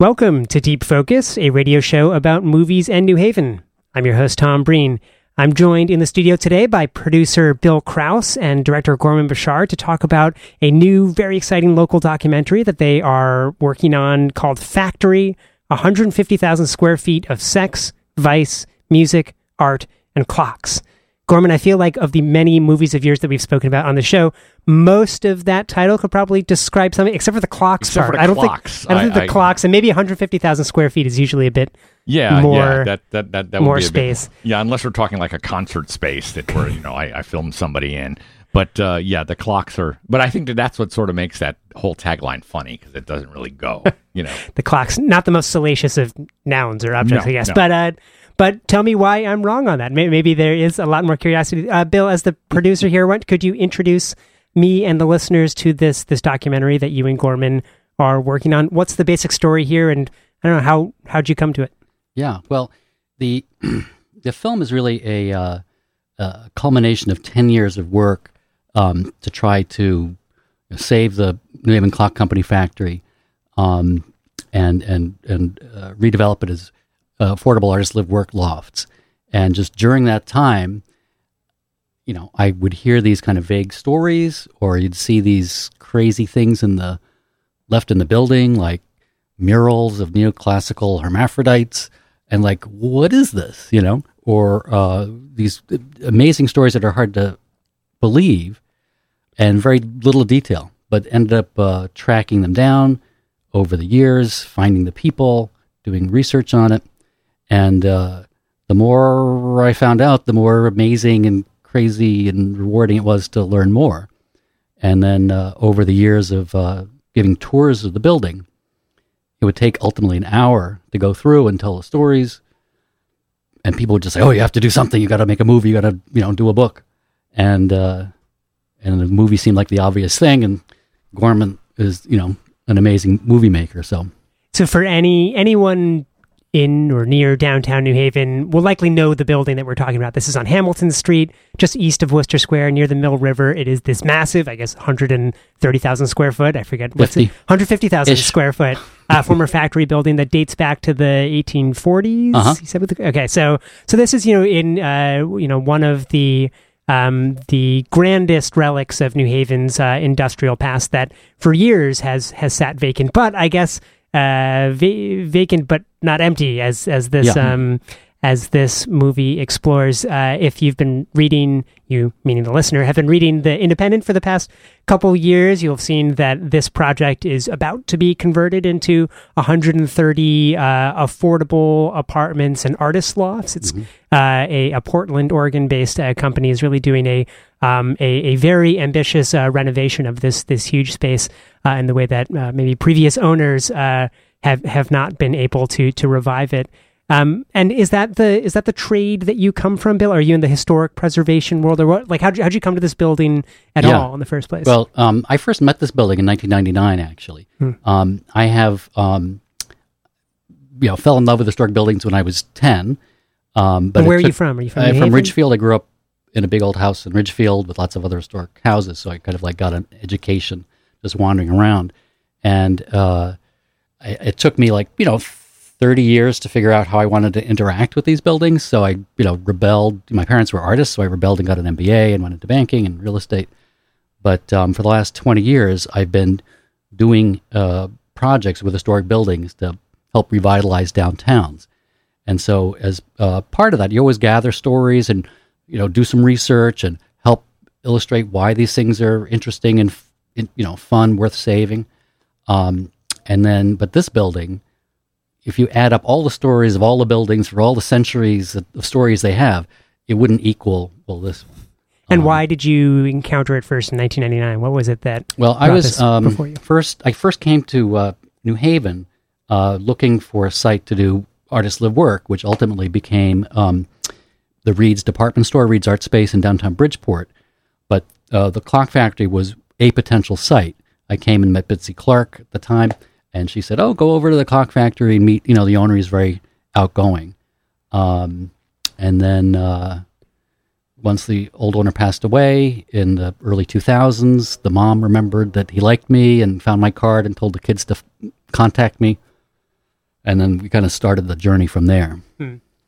Welcome to Deep Focus, a radio show about movies and New Haven. I'm your host, Tom Breen. I'm joined in the studio today by producer Bill Krause and director Gorman Bechard to talk about a new, very exciting local documentary that they are working on called Factory 150,000 square feet of sex, vice, music, art, and clocks. Gorman, I feel like of the many movies of yours that we've spoken about on the show, most of that title could probably describe something, except for the clocks Except part. the I don't clocks. think I don't think the I- clocks and maybe 150,000 square feet is usually a bit Yeah, more yeah, that that that, that would more a bit- space. yeah, unless we're talking like a concert space that where you know I, I filmed somebody in. But uh, yeah, the clocks are. But I think that that's what sort of makes that whole tagline funny because it doesn't really go. You know, the clocks not the most salacious of nouns or objects, No, I guess. no. But uh, but tell me why I'm wrong on that. Maybe, maybe there is a lot more curiosity. Uh, Bill, as the producer here, what could you introduce me and the listeners to this this documentary that you and Gorman are working on? What's the basic story here, and I don't know how how'd you come to it? Yeah, well, the the film is really a, uh, culmination of ten years of work um, to try to save the New Haven Clock Company factory um, and and and uh, redevelop it as uh, affordable artist live work lofts. And just during that time, you know, I would hear these kind of vague stories, or you'd see these crazy things in the left in the building, like murals of neoclassical hermaphrodites, and like, what is this? You know, or uh, these amazing stories that are hard to believe, and very little detail, but ended up uh, tracking them down over the years, finding the people, doing research on it, and uh, the more I found out, the more amazing and crazy and rewarding it was to learn more. And then uh, over the years of uh, giving tours of the building, it would take ultimately an hour to go through and tell the stories. And people would just say, "Oh, you have to do something. You got to make a movie. You got to, you know, do a book." And uh, and the movie seemed like the obvious thing. And Gorman is, you know, an amazing movie maker. So So for any anyone in or near downtown New Haven will likely know the building that we're talking about. This is on Hamilton Street, just east of Worcester Square, near the Mill River. It is this massive, I guess, 130,000 square foot. I forget what's it. 150,000 square foot uh, former factory building that dates back to the 1840s. Uh-huh. You said with the, okay, so so this is you know in uh, you know one of the um, the grandest relics of New Haven's uh, industrial past that for years has has sat vacant, but I guess uh, va- vacant but not empty as as this Yeah. um, as this movie explores. Uh, if you've been reading, you meaning the listener, have been reading the Independent for the past couple years, you'll have seen that this project is about to be converted into 130 uh, affordable apartments and artist lofts. It's uh, a, a Portland, Oregon-based uh, company is really doing a um, a, a very ambitious uh, renovation of this this huge space uh, in the way that uh, maybe previous owners uh, have have not been able to to revive it. Um, and is that the is that the trade that you come from, Bill? Are you in the historic preservation world, or what? Like, how'd you, how'd you come to this building at Yeah. all in the first place? Well, um, I first met this building in 1999. Actually, Hmm. um, I have, um, you know, fell in love with historic buildings when I was 10. Um, but where are you from? Are you from? I'm from Ridgefield. I grew up in a big old house in Ridgefield with lots of other historic houses, so I kind of like got an education just wandering around. And uh, I, it took me like you know 30 years to figure out how I wanted to interact with these buildings. So I you know rebelled. My parents were artists, so I rebelled and got an MBA and went into banking and real estate. But um, for the last 20 years, I've been doing uh, projects with historic buildings to help revitalize downtowns. And so, as uh, part of that, you always gather stories and you know do some research and help illustrate why these things are interesting and you know fun, worth saving. Um, and then, but this building, if you add up all the stories of all the buildings for all the centuries of stories they have, it wouldn't equal well this one. And Um, why did you encounter it first in 1999? What was it that? Well, I was um, before you? first. I first came to uh, New Haven uh, looking for a site to do artist live work, which ultimately became um, the Read's department store, Read's Art Space in downtown Bridgeport. But uh, the Clock Factory was a potential site. I came and met Bitsy Clark at the time, and she said, "Oh, go over to the Clock Factory and meet. You know, the owner is very outgoing." Um, and then uh, once the old owner passed away in the early 2000s, the mom remembered that he liked me and found my card and told the kids to f- contact me. and then we kind of started the journey from there.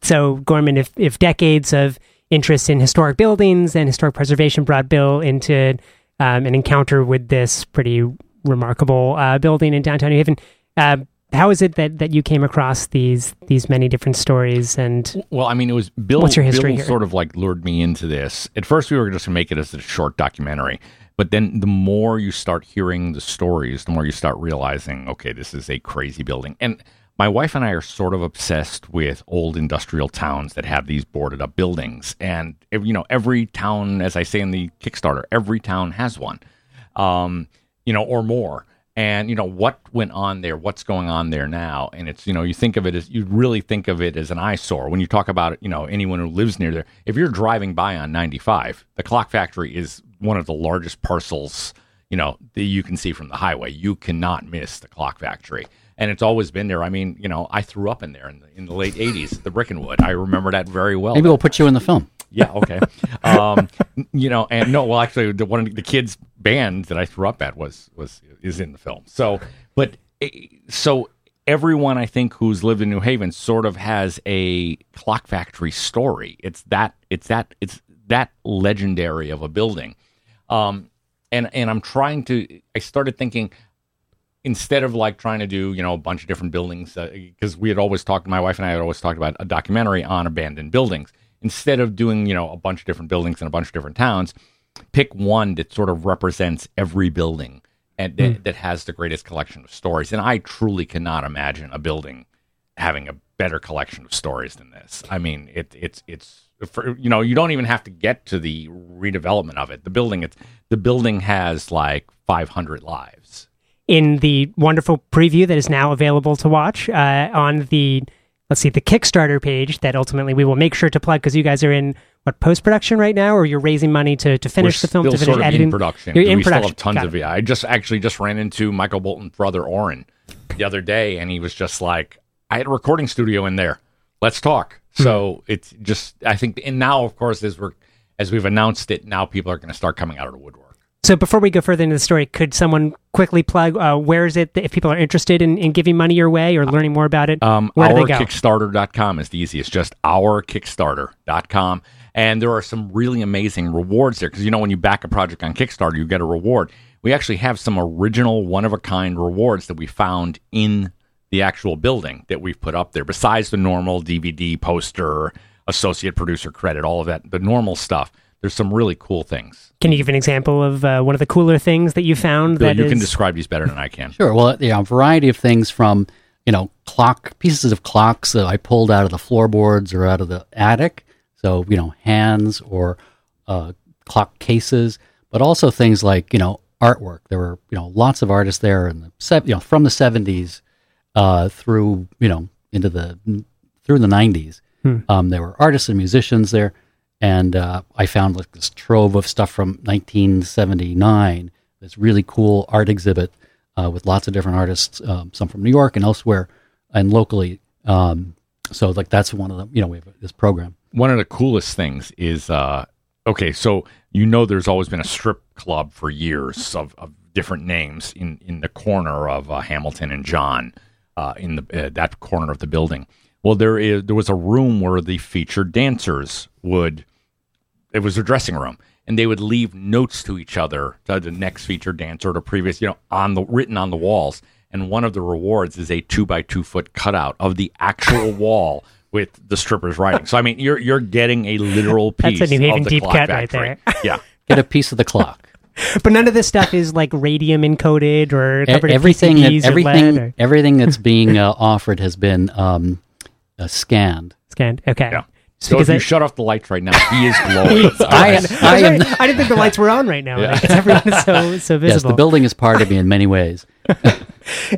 So, Gorman, if, if decades of interest in historic buildings and historic preservation brought Bill into um, an encounter with this pretty remarkable uh, building in downtown New Haven, uh, how is it that, that you came across these these many different stories and Well, I mean, it was Bill. What's your history Bill here? sort of like lured me into this. At first, we were just going to make it as a short documentary, but then the more you start hearing the stories, the more you start realizing, okay, this is a crazy building. And my wife and I are sort of obsessed with old industrial towns that have these boarded up buildings, and you know, every town, as I say in the Kickstarter, every town has one, um, you know, or more. And you know what went on there? What's going on there now? And it's you know you think of it as you really think of it as an eyesore when you talk about you know anyone who lives near there. If you're driving by on 95 the clock factory is one of the largest parcels you know that you can see from the highway. You cannot miss the clock factory. And it's always been there. I mean you know i threw up in there in the, in the late 80s at the brick and wood i remember that very well. Maybe we'll put you in the film. Yeah, okay. Um, you know, and no, well, actually, the one of the kids' band that I threw up at was was is in the film. So, but eh, so everyone I think who's lived in New Haven sort of has a clock factory story. It's that it's that it's that legendary of a building. Um, and and I'm trying to. I started thinking instead of like trying to do you know a bunch of different buildings because we had always talked my wife and i had always talked about a documentary on abandoned buildings instead of doing you know a bunch of different buildings in a bunch of different towns pick one that sort of represents every building and that, that has the greatest collection of stories. And i truly cannot imagine a building having a better collection of stories than this. I mean it, it's it's for, you know you don't even have to get to the redevelopment of it. The building it's the building has like 500 lives. In the wonderful preview that is now available to watch uh, on the let's see the Kickstarter page that ultimately we will make sure to plug because you guys are in what post production right now, or you're raising money to, to finish We're the film to finish sort of editing. in production. You're in we production. still have tons of it. I just actually just ran into Michael Bolton's brother Oren the other day, and he was just like, "I had a recording studio in there. Let's talk." Hmm. So it's just I think, and now of course as we're as we've announced it, now people are going to start coming out of the woodwork. So before we go further into the story, could someone quickly plug uh, where is it that if people are interested in, in giving money your way or learning more about it? Um, where do they go? OurKickstarter.com is the easiest. Just our OurKickstarter.com. And there are some really amazing rewards there because you know when you back a project on Kickstarter, you get a reward. We actually have some original, one of a kind rewards that we found in the actual building that we've put up there. Besides the normal DVD poster, associate producer credit, all of that, the normal stuff. There's some really cool things. Can you give an example of uh, one of the cooler things that you found? Bill, that you can describe these better than I can. Sure. Well, yeah, a variety of things from you know clock pieces of clocks that I pulled out of the floorboards or out of the attic. So you know hands or uh, clock cases, but also things like you know artwork. There were you know lots of artists there in the se- you know from the seventies uh, through you know into the through the nineties. Um, there were artists and musicians there, and uh, I found like this trove of stuff from 1979. This really cool art exhibit uh, with lots of different artists, um, some from New York and elsewhere, and locally. Um, so like that's one of them. You know, we have this program. one of the coolest things is uh okay so you know there's always been a strip club for years of, of different names in in the corner of uh, hamilton and john uh, in the uh, that corner of the building well there is there was a room where the featured dancers would it was their dressing room and they would leave notes to each other to the next featured dancer to previous you know on the written on the walls and one of the rewards is a two by two foot cutout of the actual wall with the strippers writing so i mean you're you're getting a literal That's piece a New Haven of the deep clock cut right factory. there. yeah Get a piece of the clock. But none of this stuff is like radium encoded or E- covered in everything, PCBs that, or lead everything, or everything that's being uh, offered has been um, uh, scanned. scanned. Okay. yeah Just so if you I- shut off the lights right now he is glowing I am, I am. I didn't think the lights were on right now. Yeah. Like, everyone's so so Yes, the building is part of me in many ways.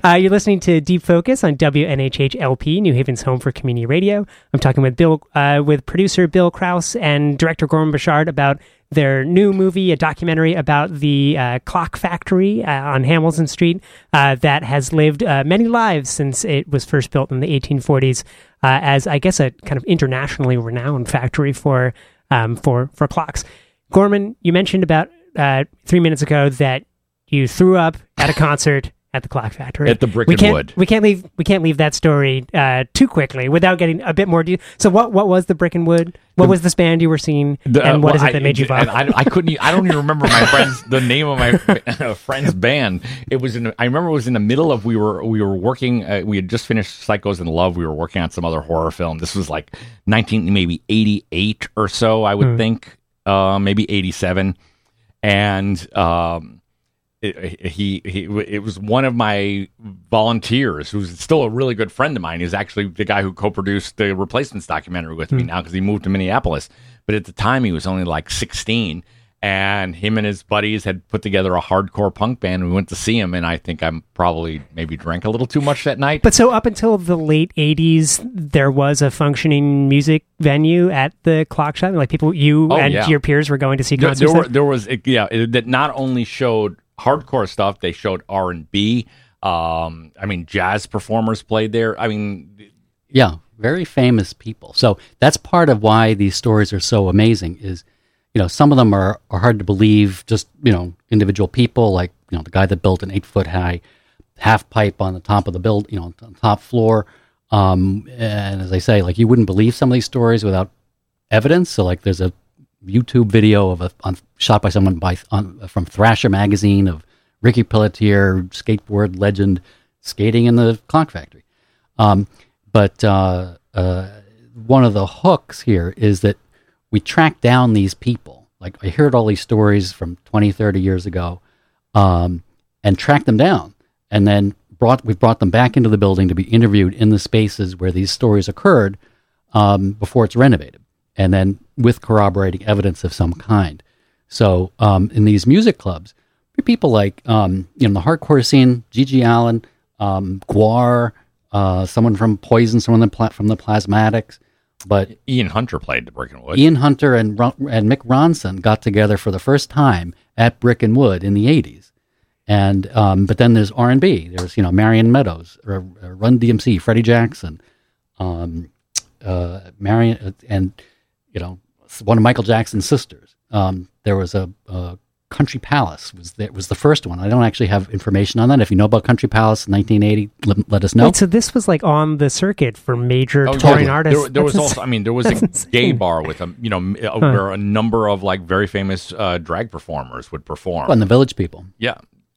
Uh, you're listening to Deep Focus on WNHH LP, New Haven's home for community radio. I'm talking with Bill, uh, with producer Bill Kraus and director Gorman Bechard about their new movie, a documentary about the uh, clock factory uh, on Hamilton Street uh, that has lived uh, many lives since it was first built in the 1840s uh, as, I guess, a kind of internationally renowned factory for um, for for clocks. Gorman, you mentioned about uh, three minutes ago that you threw up at a concert at the Clock Factory. At the Brick we can't, Wood. We can't leave. We can't leave that story uh, too quickly without getting a bit more. De- so what? What was the Brick and Wood? What was this band you were seeing? The- and what well, is it I- that made you vomit? I, I couldn't. I don't even remember my friend's the name of my friend's band. It was in. I remember it was in the middle of we were we were working. Uh, we had just finished Psychos in Love. We were working on some other horror film. This was like nineteen maybe eighty eight or so. I would think. Uh, maybe eighty seven, and um, it, he he it was one of my volunteers who's still a really good friend of mine. He's actually the guy who co-produced the replacements documentary with me hmm. now because he moved to Minneapolis. But at the time, he was only like 16, and him and his buddies had put together a hardcore punk band. We went to see him, and I think I'm probably maybe drank a little too much that night. But so up until the late '80s, there was a functioning music venue at the Clock Shop. Like people, you Oh, and yeah. your peers were going to see concerts. there, were, there was yeah that not only showed hardcore stuff, they showed R and B. Um, I mean, jazz performers played there. I mean, Yeah, very famous people. So that's part of why these stories are so amazing. Is you know some of them are, are hard to believe. Just you know individual people like you know the guy that built an eight foot high half pipe on the top of the build, you know, top floor. Um, and as I say, like you wouldn't believe some of these stories without evidence. So like there's a YouTube video of a on, shot by someone by on, from Thrasher magazine of Ricky Pelletier, skateboard legend, skating in the clock factory. Um, but uh, uh, one of the hooks here is that we track down these people. Like I heard all these stories from 20, 30 years ago, um, and track them down, and then brought we brought them back into the building to be interviewed in the spaces where these stories occurred um, before it's renovated, and then with corroborating evidence of some kind. So um, in these music clubs, people like um, you know the hardcore scene, GG Allin, um, GWAR, uh, someone from Poison, someone from the Plasmatics, but Ian Hunter played the Brick and Wood. Ian Hunter and and Mick Ronson got together for the first time at Brick and Wood in the '80s, and um, but then there's R and B. There's you know Marion Meadows, or, or Run DMC, Freddie Jackson, um, uh, Marion, uh, and you know one of Michael Jackson's sisters. Um, there was a, a Country Palace was that was the first one. I don't actually have information on that. If you know about Country Palace in 1980, let, let us know. Wait, so this was like on the circuit for major Oh, touring yeah. artists. There, there was also, I mean, there was a insane. gay bar with a, you know, m- uh, where a number of like very famous uh, drag performers would perform. and the Village People. Yeah.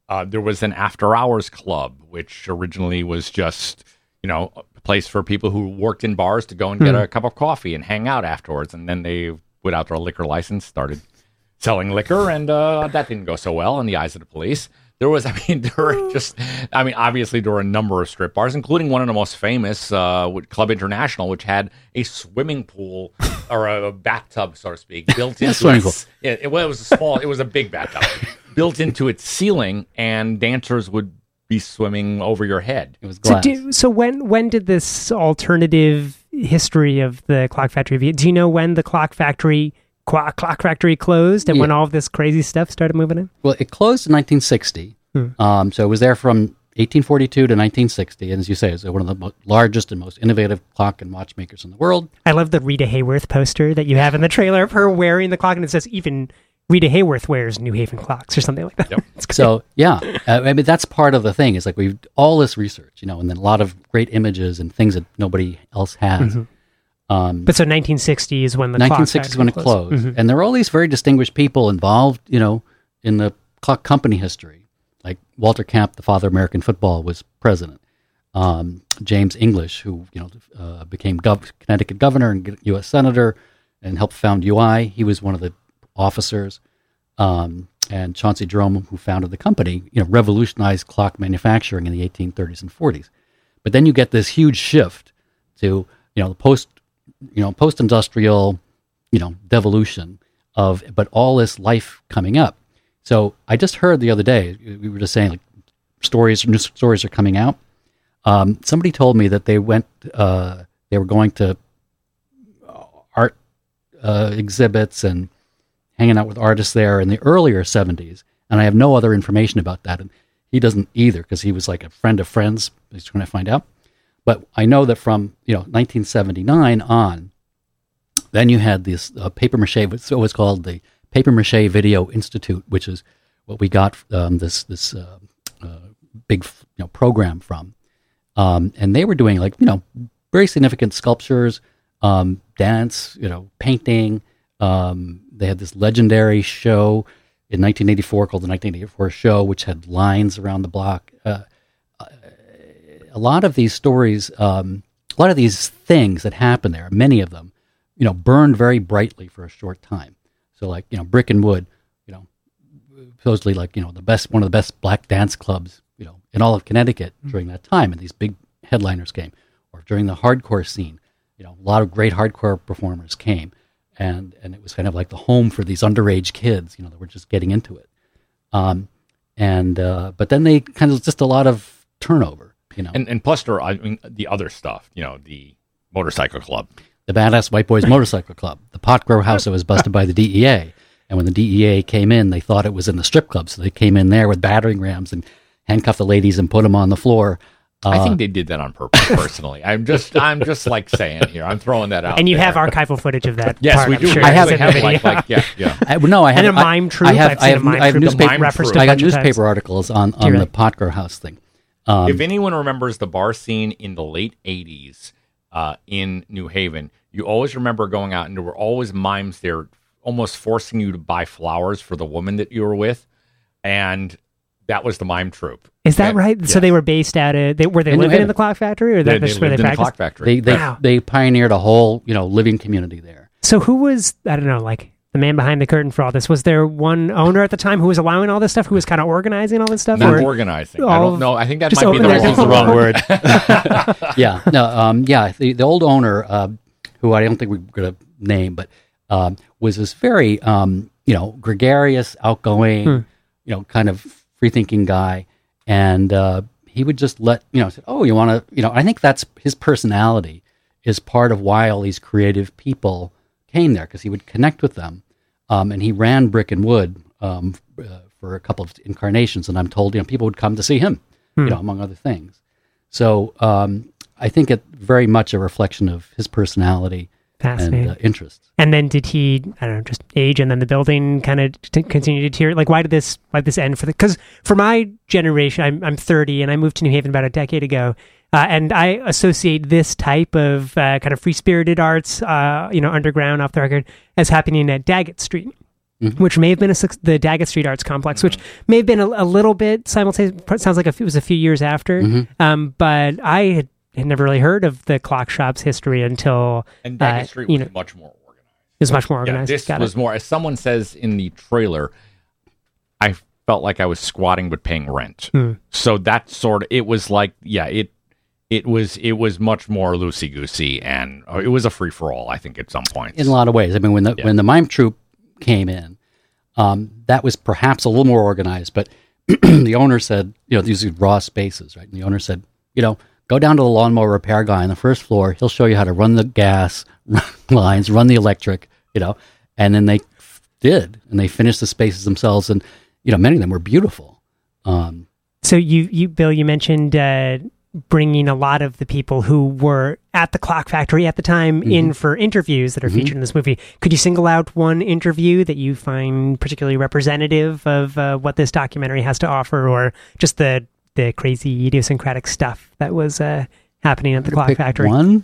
Uh, there was an after hours club, which originally was just, you know, a place for people who worked in bars to go and get a cup of coffee and hang out afterwards. And then they, without their liquor license, started selling liquor, and uh, that didn't go so well in the eyes of the police. There was, I mean, there were just, I mean, obviously there were a number of strip bars, including one of the most famous, uh, Club International, which had a swimming pool or a, bathtub, so to speak, built into swimming its, It, it, well, it was a small, it was a big bathtub built into its ceiling, and dancers would be swimming over your head. It was So, glass. do, so when when did this alternative history of the Clock Factory? Do you know when the Clock Factory Qu- Clock Factory closed and when all of this crazy stuff started moving in? Well, it closed in 1960. Um, so it was there from 1842 to 1960. And as you say, it's one of the mo- largest and most innovative clock and watchmakers in the world. I love the Rita Hayworth poster that you have in the trailer of her wearing the clock, and it says even Rita Hayworth wears New Haven clocks or something like that. It's great. So yeah, uh, I mean that's part of the thing. Is like we've all this research, you know, and then a lot of great images and things that nobody else has. Um, but so 1960 is when the Clock 1960 is when it Factory closed, and there were all these very distinguished people involved, you know, in the clock company history. Like Walter Camp, the father of American football, was president. Um, James English, who you know uh, became gov- Connecticut governor and U.S. senator, and helped found UI, he was one of the officers. Um, and Chauncey Jerome, who founded the company, you know, revolutionized clock manufacturing in the 1830s and 40s. But then you get this huge shift to you know the post you know post industrial you know devolution of but all this life coming up. So I just heard the other day we were just saying like stories new stories are coming out. Um, somebody told me that they went uh, they were going to art uh, exhibits and hanging out with artists there in the earlier 70s and I have no other information about that and he doesn't either because he was like a friend of friends he's trying to find out but I know that from you know 1979 on then you had this uh, paper mache so it was called the paper mache video institute which is what we got um, this this uh, uh, big you know program from, um, and they were doing like you know very significant sculptures, um, dance, you know, painting. Um, they had this legendary show in 1984 called the 1984 Show, which had lines around the block. Uh, a lot of these stories, um, a lot of these things that happened there, many of them, you know, burned very brightly for a short time. So, like, you know, Brick and Wood, you know, supposedly like, you know, the best, one of the best black dance clubs, you know, in all of Connecticut mm-hmm. during that time. And these big headliners came. Or during the hardcore scene, you know, a lot of great hardcore performers came. And, and it was kind of like the home for these underage kids, you know, that were just getting into it. Um, and, uh, but then they kind of just a lot of turnover you know. And and plus there, I mean, the other stuff, you know, the motorcycle club, the badass white boys motorcycle club, the pot grow house that was busted by the DEA, and when the DEA came in, they thought it was in the strip club, so they came in there with battering rams and handcuffed the ladies and put them on the floor. Uh, I think they did that on purpose. Personally, I'm just, I'm just like saying here. I'm throwing that out. And you there. have archival footage of that. yes, part, we do. Sure. I have, I have like, like, yeah, yeah. I, no, I have and a mime troupe. I have, I've seen I have, a mime I have troupe. newspaper. referenced a I got newspaper times. articles on on really? the pot grow house thing. Um, if anyone remembers the bar scene in the late 80s uh, in New Haven, you always remember going out and there were always mimes there almost forcing you to buy flowers for the woman that you were with. And that was the mime troupe. Is that And- right? So they were based out of. They, were they In New living in the clock factory, or They, that, they that's where they lived in the clock factory. they they, Wow. they pioneered a whole you know living community there. So who was I don't know, like the man behind the curtain for all this? Was there one owner at the time who was allowing all this stuff, who was kind of organizing all this stuff? Not or- organizing. I don't know. I think that might be the wrong, different- wrong word. yeah, no, um, yeah. The, the old owner, uh, who I don't think we're going to name, but um, was this very, um, you know, gregarious, outgoing, Hmm. you know, kind of free-thinking guy, and uh, he would just let you know, said, "Oh, you want to," you know. I think that's his personality is part of why all these creative people came there because he would connect with them, um, and he ran Brick and Wood um, uh, for a couple of incarnations, and I'm told you know people would come to see him, you know, among other things. So um, I think it very much a reflection of his personality Fascinating. and uh, interests. And then did he, I don't know, just age and then the building kind of t- continue to deteriorate? Like, why did this, why did this end for the, because for my generation, I'm, I'm 30 and I moved to New Haven about a decade ago. Uh, and I associate this type of uh, kind of free spirited arts, uh, you know, underground off the record, as happening at Daggett Street. Mhm. Which may have been a, the Daggett Street Arts Complex, which may have been a, a little bit simultaneous. Sounds like a, it was a few years after, Mhm. um, but I had, had never really heard of the clock shop's history until And Daggett Uh, Street you was know, much more organized. it was much more Yeah, organized. this Got it. was more, as someone says in the trailer, I felt like I was squatting but paying rent. Hmm. So that sort of, it was like, yeah, it, it was, it was much more loosey goosey and uh, it was a free for all. I think at some point, in a lot of ways. I mean, when the Yeah. when the mime troupe came in, um, that was perhaps a little more organized. But the owner said, you know, these are raw spaces, right? And the owner said, you know, go down to the lawnmower repair guy on the first floor. He'll show you how to run the gas lines, run the electric, you know. And then they f- did, and they finished the spaces themselves, and you know, many of them were beautiful. Um, So you, you, Bill, you mentioned uh, bringing a lot of the people who were at the Clock Factory at the time in for interviews that are featured in this movie. Could you single out one interview that you find particularly representative of uh, what this documentary has to offer, or just the the crazy idiosyncratic stuff that was uh, happening at the Clock Factory? one.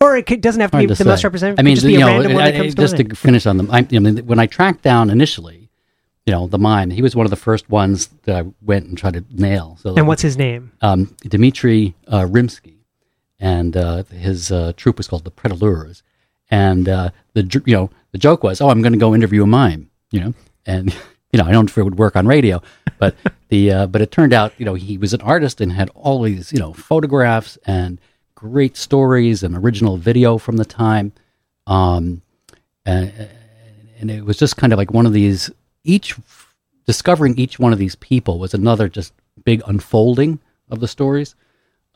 Or it could, doesn't have to be Hard the to most representative. I mean, just be you a know, one I- I- just to to finish on them. I, I mean, when I tracked down initially, you know, the mime, he was one of the first ones that I went and tried to nail. So, And what's his name? um, Dmitry uh, Rimsky, and uh, his uh, troupe was called the Predalures, and uh, the you know the joke was, oh, I'm going to go interview a mime, you know, and you know I don't know if it would work on radio, but the uh, but it turned out you know he was an artist and had all these you know photographs and great stories and original video from the time, um, and, and it was just kind of like one of these each discovering each one of these people was another just big unfolding of the stories.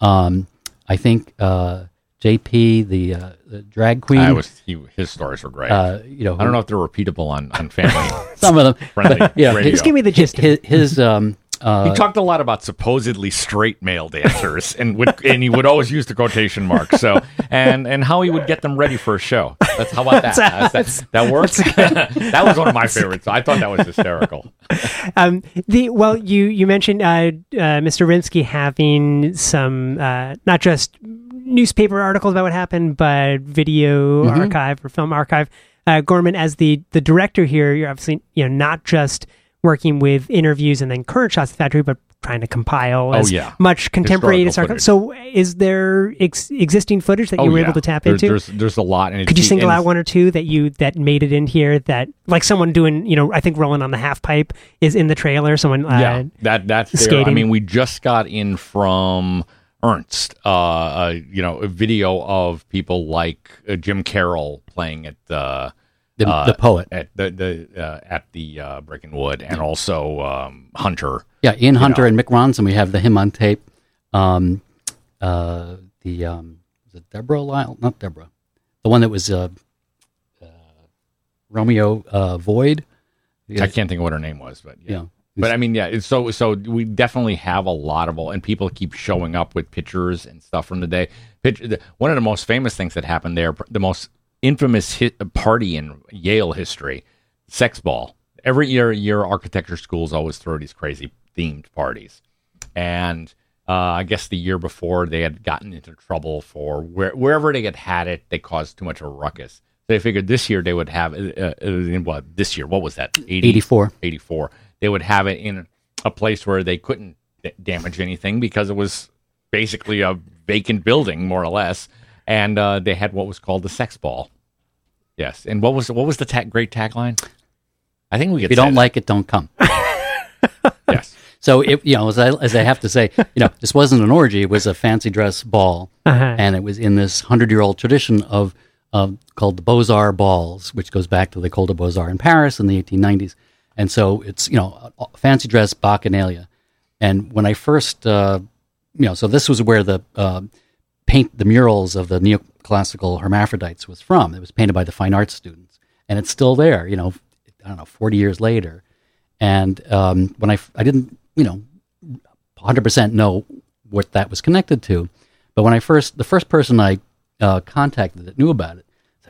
Um, I think uh, JP, the, uh, the drag queen, I was, he, his stories were great. uh, you know, I don't know if they're repeatable on, on family some of them. friendly yeah, radio. Just give me the gist. his, his um, uh, he talked a lot about supposedly straight male dancers, and would and he would always use the quotation marks. So and and how he would get them ready for a show. That's how about that? That's- that, that works. that was one of my favorites. I thought that was hysterical. Um, the well, you you mentioned uh, uh, Mr. Rinsky having some uh, not just newspaper articles about what happened, but video Mm-hmm. archive or film archive. Uh, Gorman, as the the director here, you're obviously you know not just working with interviews and then current shots of the factory, but trying to compile Oh, as yeah. much contemporary Historical. So, is there ex- existing footage that you were Oh, yeah. able to tap There's- into? There's there's a lot. And Could you single out one or two that you that made it in here? That like someone doing, you know, I think rolling on the half pipe is in the trailer. Someone, uh, yeah, that that's there. I mean, we just got in from Ernst, uh, uh, you know, a video of people like uh, Jim Carroll playing at uh, the, uh, the poet. at the, the uh, at the uh, Brick and Wood, and also um, Hunter. Yeah, Ian Hunter know. and Mick Ronson. We have the him on tape. Um, uh, the um, was it Deborah Lyle? Not Deborah. The one that was uh, uh, Romeo uh, Void. I can't think of what her name was, but yeah. Yeah. But I mean, yeah. It's so so we definitely have a lot of, and people keep showing up with pictures and stuff from the day. Picture, one of the most famous things that happened there, the most infamous party in Yale history, sex ball. Every year, year architecture schools always throw these crazy themed parties, and uh, I guess the year before they had gotten into trouble for where, wherever they had had it, they caused too much of a ruckus. They figured this year they would have uh, uh, what this year? What was that? 80, 84. 84. They would have it in a place where they couldn't damage anything because it was basically a vacant building, more or less. And uh, they had what was called the sex ball. Yes. And what was what was the ta- great tagline? I think we could. If you don't like it, don't come. yes. So, it, you know, as I, as I have to say, you know, this wasn't an orgy; it was a fancy dress ball, Uh-huh. and it was in this hundred-year-old tradition of of called the Beaux Arts balls, which goes back to the École de Beaux Arts in Paris in the 1890s. And so it's you know fancy dress bacchanalia. And when I first, uh, you know, so this was where the uh, paint the murals of the neoclassical hermaphrodites was from. It was painted by the fine arts students, and it's still there. You know, I don't know, 40 years later. And um, when I didn't, you know, 100% know what that was connected to. But when I first, the first person I uh, contacted that knew about it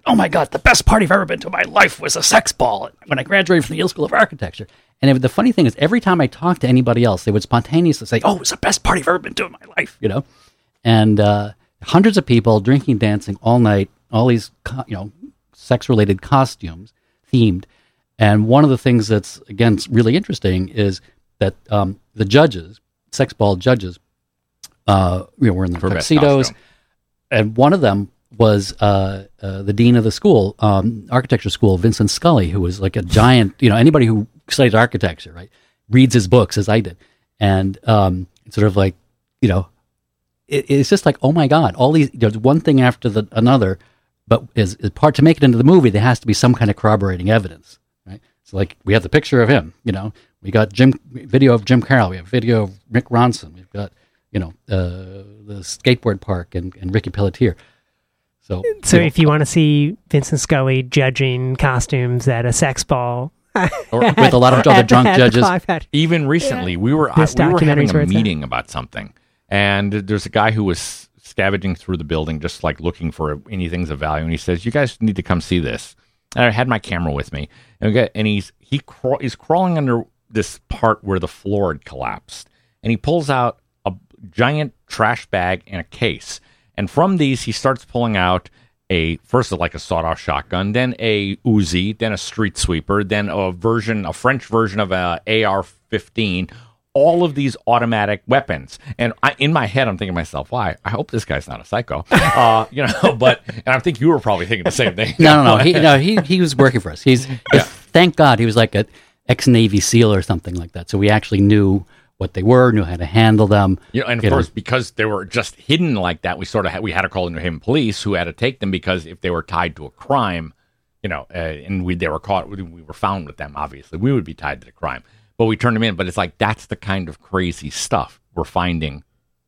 "Oh my God, the best party I've ever been to in my life was a sex ball when I graduated from the Yale School of Architecture." And it, the funny thing is, every time I talked to anybody else, they would spontaneously say, "Oh, it's the best party I've ever been to in my life," you know. And uh, hundreds of people drinking, dancing all night, all these, co- you know, sex-related costumes themed. And one of the things that's again really interesting is that um, the judges, sex ball judges, uh, you know, were in the tuxedos, and one of them was uh, uh, the dean of the school, um, architecture school, Vincent Scully, who was like a giant. You know, anybody who studies architecture, right, reads his books as I did, and um, sort of like, you know, it, it's just like, oh my god, all these there's one thing after the another, but as, as part to make it into the movie, there has to be some kind of corroborating evidence, right? So like we have the picture of him, you know, we got Jim video of Jim Carroll, we have video of Mick Ronson, we've got you know uh, the skateboard park and, and Ricky Pelletier. So So if you want to see Vincent Scully judging costumes at a sex ball, Or with a lot of other drunk the judges, Five even recently we were uh, I, we were having a it's at. meeting about something. And there's a guy who was scavenging through the building just like looking for anything's of value. And he says you guys need to come see this. And i had my camera with me. And, we got, and he's he craw- he's crawling under this part where the floor had collapsed. And he pulls out a giant trash bag and a case and from these he starts pulling out a first like a sawed-off shotgun, then a Uzi, then a street sweeper, then a version, a French version of a AR-15. All of these automatic weapons, and I, in my head, I'm thinking to myself, "Why? I hope this guy's not a psycho." Uh, you know, but and I think you were probably thinking the same thing. no, no, no, he, no, he he was working for us. He's thank God he was like a ex Navy SEAL or something like that. So we actually knew what they were, knew how to handle them. You know, and of You know. course, because they were just hidden like that, we sort of had, we had to call the New Haven police, who had to take them because if they were tied to a crime, you know, uh, and we they were caught, we, we were found with them. Obviously, we would be tied to the crime, but we turned them in. But it's like that's the kind of crazy stuff we're finding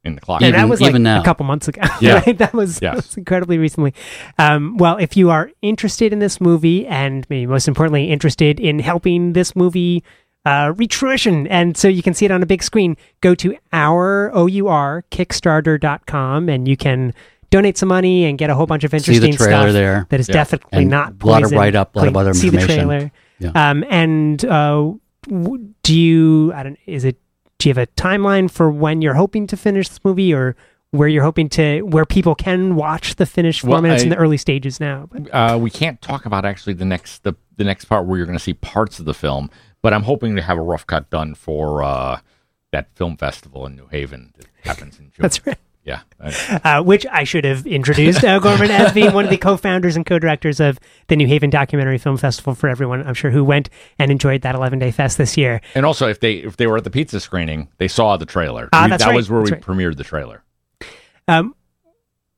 in the clock. and Even- that was like even now. a couple months ago. Yeah. right? That was, Yes. that was incredibly recently. Um, well, if you are interested in this movie, and maybe most importantly, interested in helping this movie uh, reach fruition. And so you can see it on a big screen. Go to our O-U-R, Kickstarter.com, and you can donate some money and get a whole bunch of interesting See interesting the trailer stuff there. that is Yeah. definitely And not a lot of write-up, a lot of Like, other See the trailer. Yeah. Um, and uh, do you? I don't. Is it? Do you have a timeline for when you're hoping to finish this movie, or where you're hoping to, where people can watch the finished Well, format? It's in the early stages now. But Uh, we can't talk about actually the next the, the next part where you're going to see parts of the film, but I'm hoping to have a rough cut done for uh, that film festival in New Haven that happens in June. that's right. Yeah, Uh, which I should have introduced uh, Gorman as being one of the co-founders and co-directors of the New Haven Documentary Film Festival for everyone. I'm sure who went and enjoyed that 11 day fest this year. and also if they if they were at the pizza screening, they saw the trailer. Ah, We- that right, was where that's we right. premiered the trailer. Um,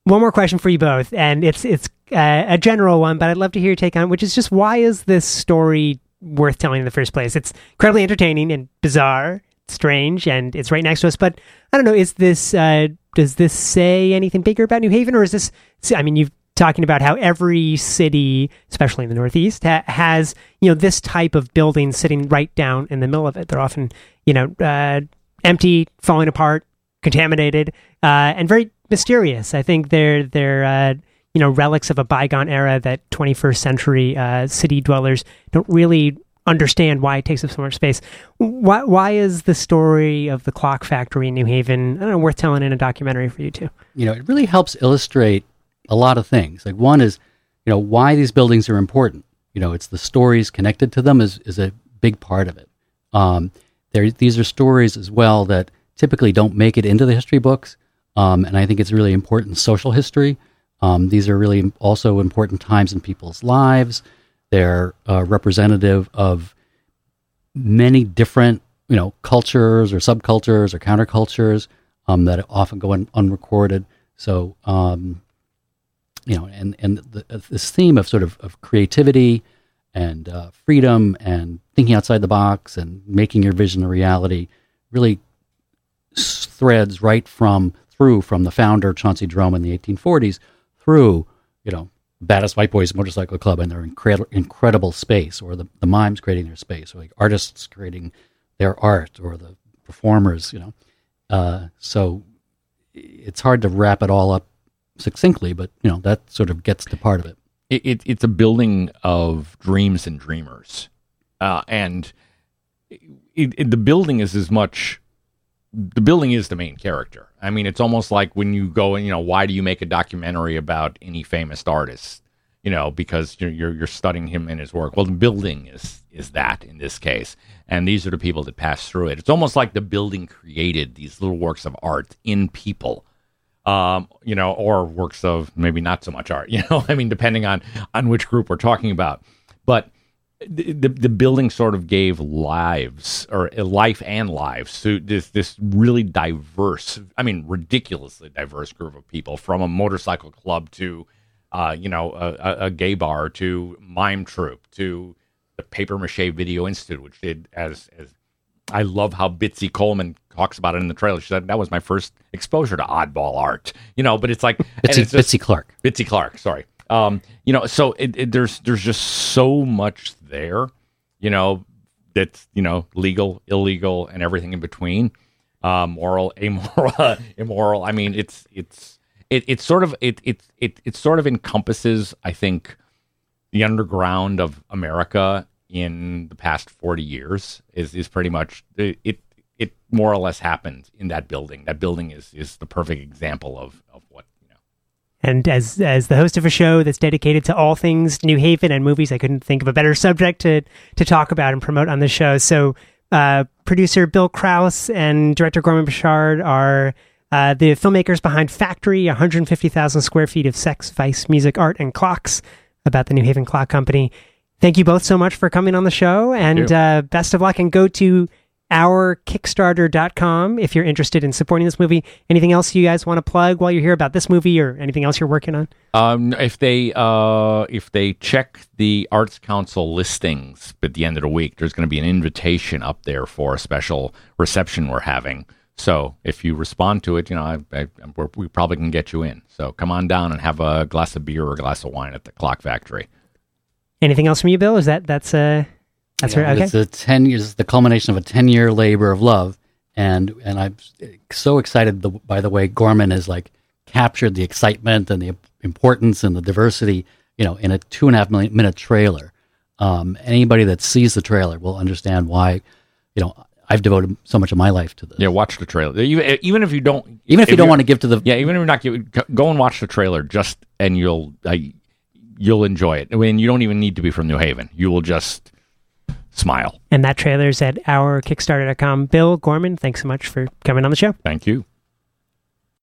one more question for you both, and it's it's uh, a general one, but I'd love to hear your take on it, which is just why is this story worth telling in the first place? It's incredibly entertaining and bizarre, strange, and it's right next to us. But I don't know, is this uh, does this say anything bigger about New Haven, or is this? I mean, you've talking about how every city, especially in the Northeast, ha- has you know this type of building sitting right down in the middle of it. They're often you know uh, empty, falling apart, contaminated, uh, and very mysterious. I think they're they're uh, you know relics of a bygone era that 21st century uh, city dwellers don't really understand why it takes up so much space. Why why is the story of the clock factory in New Haven I don't know worth telling in a documentary for you two? you know, it really helps illustrate a lot of things. Like one is, you know, why these buildings are important. You know, it's the stories connected to them is, is a big part of it. Um, there, these are stories as well that typically don't make it into the history books. Um, and I think it's really important social history. Um, these are really also important times in people's lives. They're uh, representative of many different, you know, cultures or subcultures or countercultures um, that often go un- unrecorded. So, um, you know, and and the, uh, this theme of sort of, of creativity and uh, freedom and thinking outside the box and making your vision a reality really threads right from through from the founder Chauncey Jerome in the 1840s through, you know, Baddest White Boys Motorcycle Club and their incredible incredible space, or the, the mimes creating their space, or like artists creating their art, or the performers, you know. Uh, so it's hard to wrap it all up succinctly, but you know that sort of gets to part of it. it, it it's a building of dreams and dreamers, uh, and it, the building is as much. The building is the main character. I mean, it's almost like when you go and you know, why do you make a documentary about any famous artist? You know, because you're you're, you're studying him and his work. Well, the building is is that in this case, and these are the people that pass through it. It's almost like the building created these little works of art in people um, you know, or works of maybe not so much art, you know, I mean, depending on on which group we're talking about. But the the, building sort of gave lives or life and lives to this this really diverse, I mean, ridiculously diverse group of people, from a motorcycle club to, uh, you know, a, a- a gay bar to mime troupe to the Paper Mache Video Institute, which did as as I love how Bitsy Coleman talks about it in the trailer. She said that was my first exposure to oddball art. You know, but it's like Bitsy, it's just- Bitsy Clark. Bitsy Clark, sorry. Um, you know, so it, it, there's there's just so much there, you know, that's you know legal, illegal, and everything in between, uh, moral, amoral, immoral. I mean, it's it's it, it's sort of it it it it sort of encompasses, I think, the underground of America in the past 40 years is is pretty much it it, it more or less happened in that building. That building is is the perfect example of of what. And as as the host of a show that's dedicated to all things New Haven and movies, I couldn't think of a better subject to to talk about and promote on the show. So, uh, producer Bill Kraus and director Gorman Bechard are uh, the filmmakers behind Factory, 150,000 square feet of sex, vice, music, art, and clocks about the New Haven Clock Company. Thank you both so much for coming on the show, and uh, best of luck. And go to ourkickstarter.com if you're interested in supporting this movie. Anything else you guys want to plug while you're here about this movie or anything else you're working on? Um, if they uh, if they check the Arts Council listings at the end of the week, there's going to be an invitation up there for a special reception we're having. So if you respond to it, you know, I, I, we're, we probably can get you in. So come on down and have a glass of beer or a glass of wine at the Clock Factory. Anything else from you, Bill? Is that that's uh That's Yeah, right. Okay. It's a ten years, the culmination of a ten year labor of love, and and I'm so excited. The, by the way, Gorman has like captured the excitement and the importance and the diversity, you know, in a two and a half million minute trailer. Um, anybody that sees the trailer will understand why, you know, I've devoted so much of my life to this. Yeah, watch the trailer. Even, even if you don't, Even if you don't want to give to the yeah, even if you're not, give- go and watch the trailer. Just and you'll, uh, you'll enjoy it. I mean, you don't even need to be from New Haven. You will just smile. And that trailer's at our Kickstarter.com. Bill Gorman, thanks so much for coming on the show. Thank you.